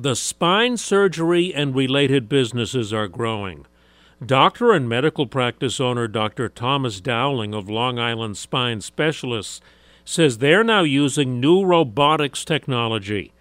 The spine surgery and related businesses are growing. Doctor and medical practice owner Dr. Thomas Dowling of Long Island Spine Specialists says they're now using new robotics technology.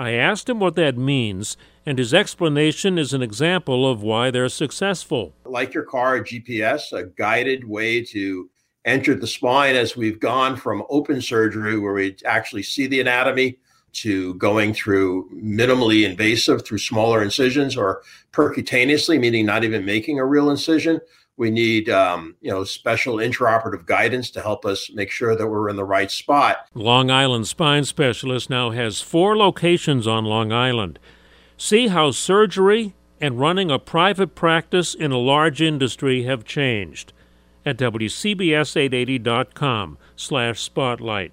I asked him what that means, and his explanation is an example of why they're successful. Like your car, a GPS, a guided way to enter the spine as we've gone from open surgery, where we actually see the anatomy, to going through minimally invasive through smaller incisions or percutaneously, meaning not even making a real incision. We need, um, you know, special intraoperative guidance to help us make sure that we're in the right spot. Long Island Spine Specialist now has four locations on Long Island. See how surgery and running a private practice in a large industry have changed at WCBS880.com slash spotlight.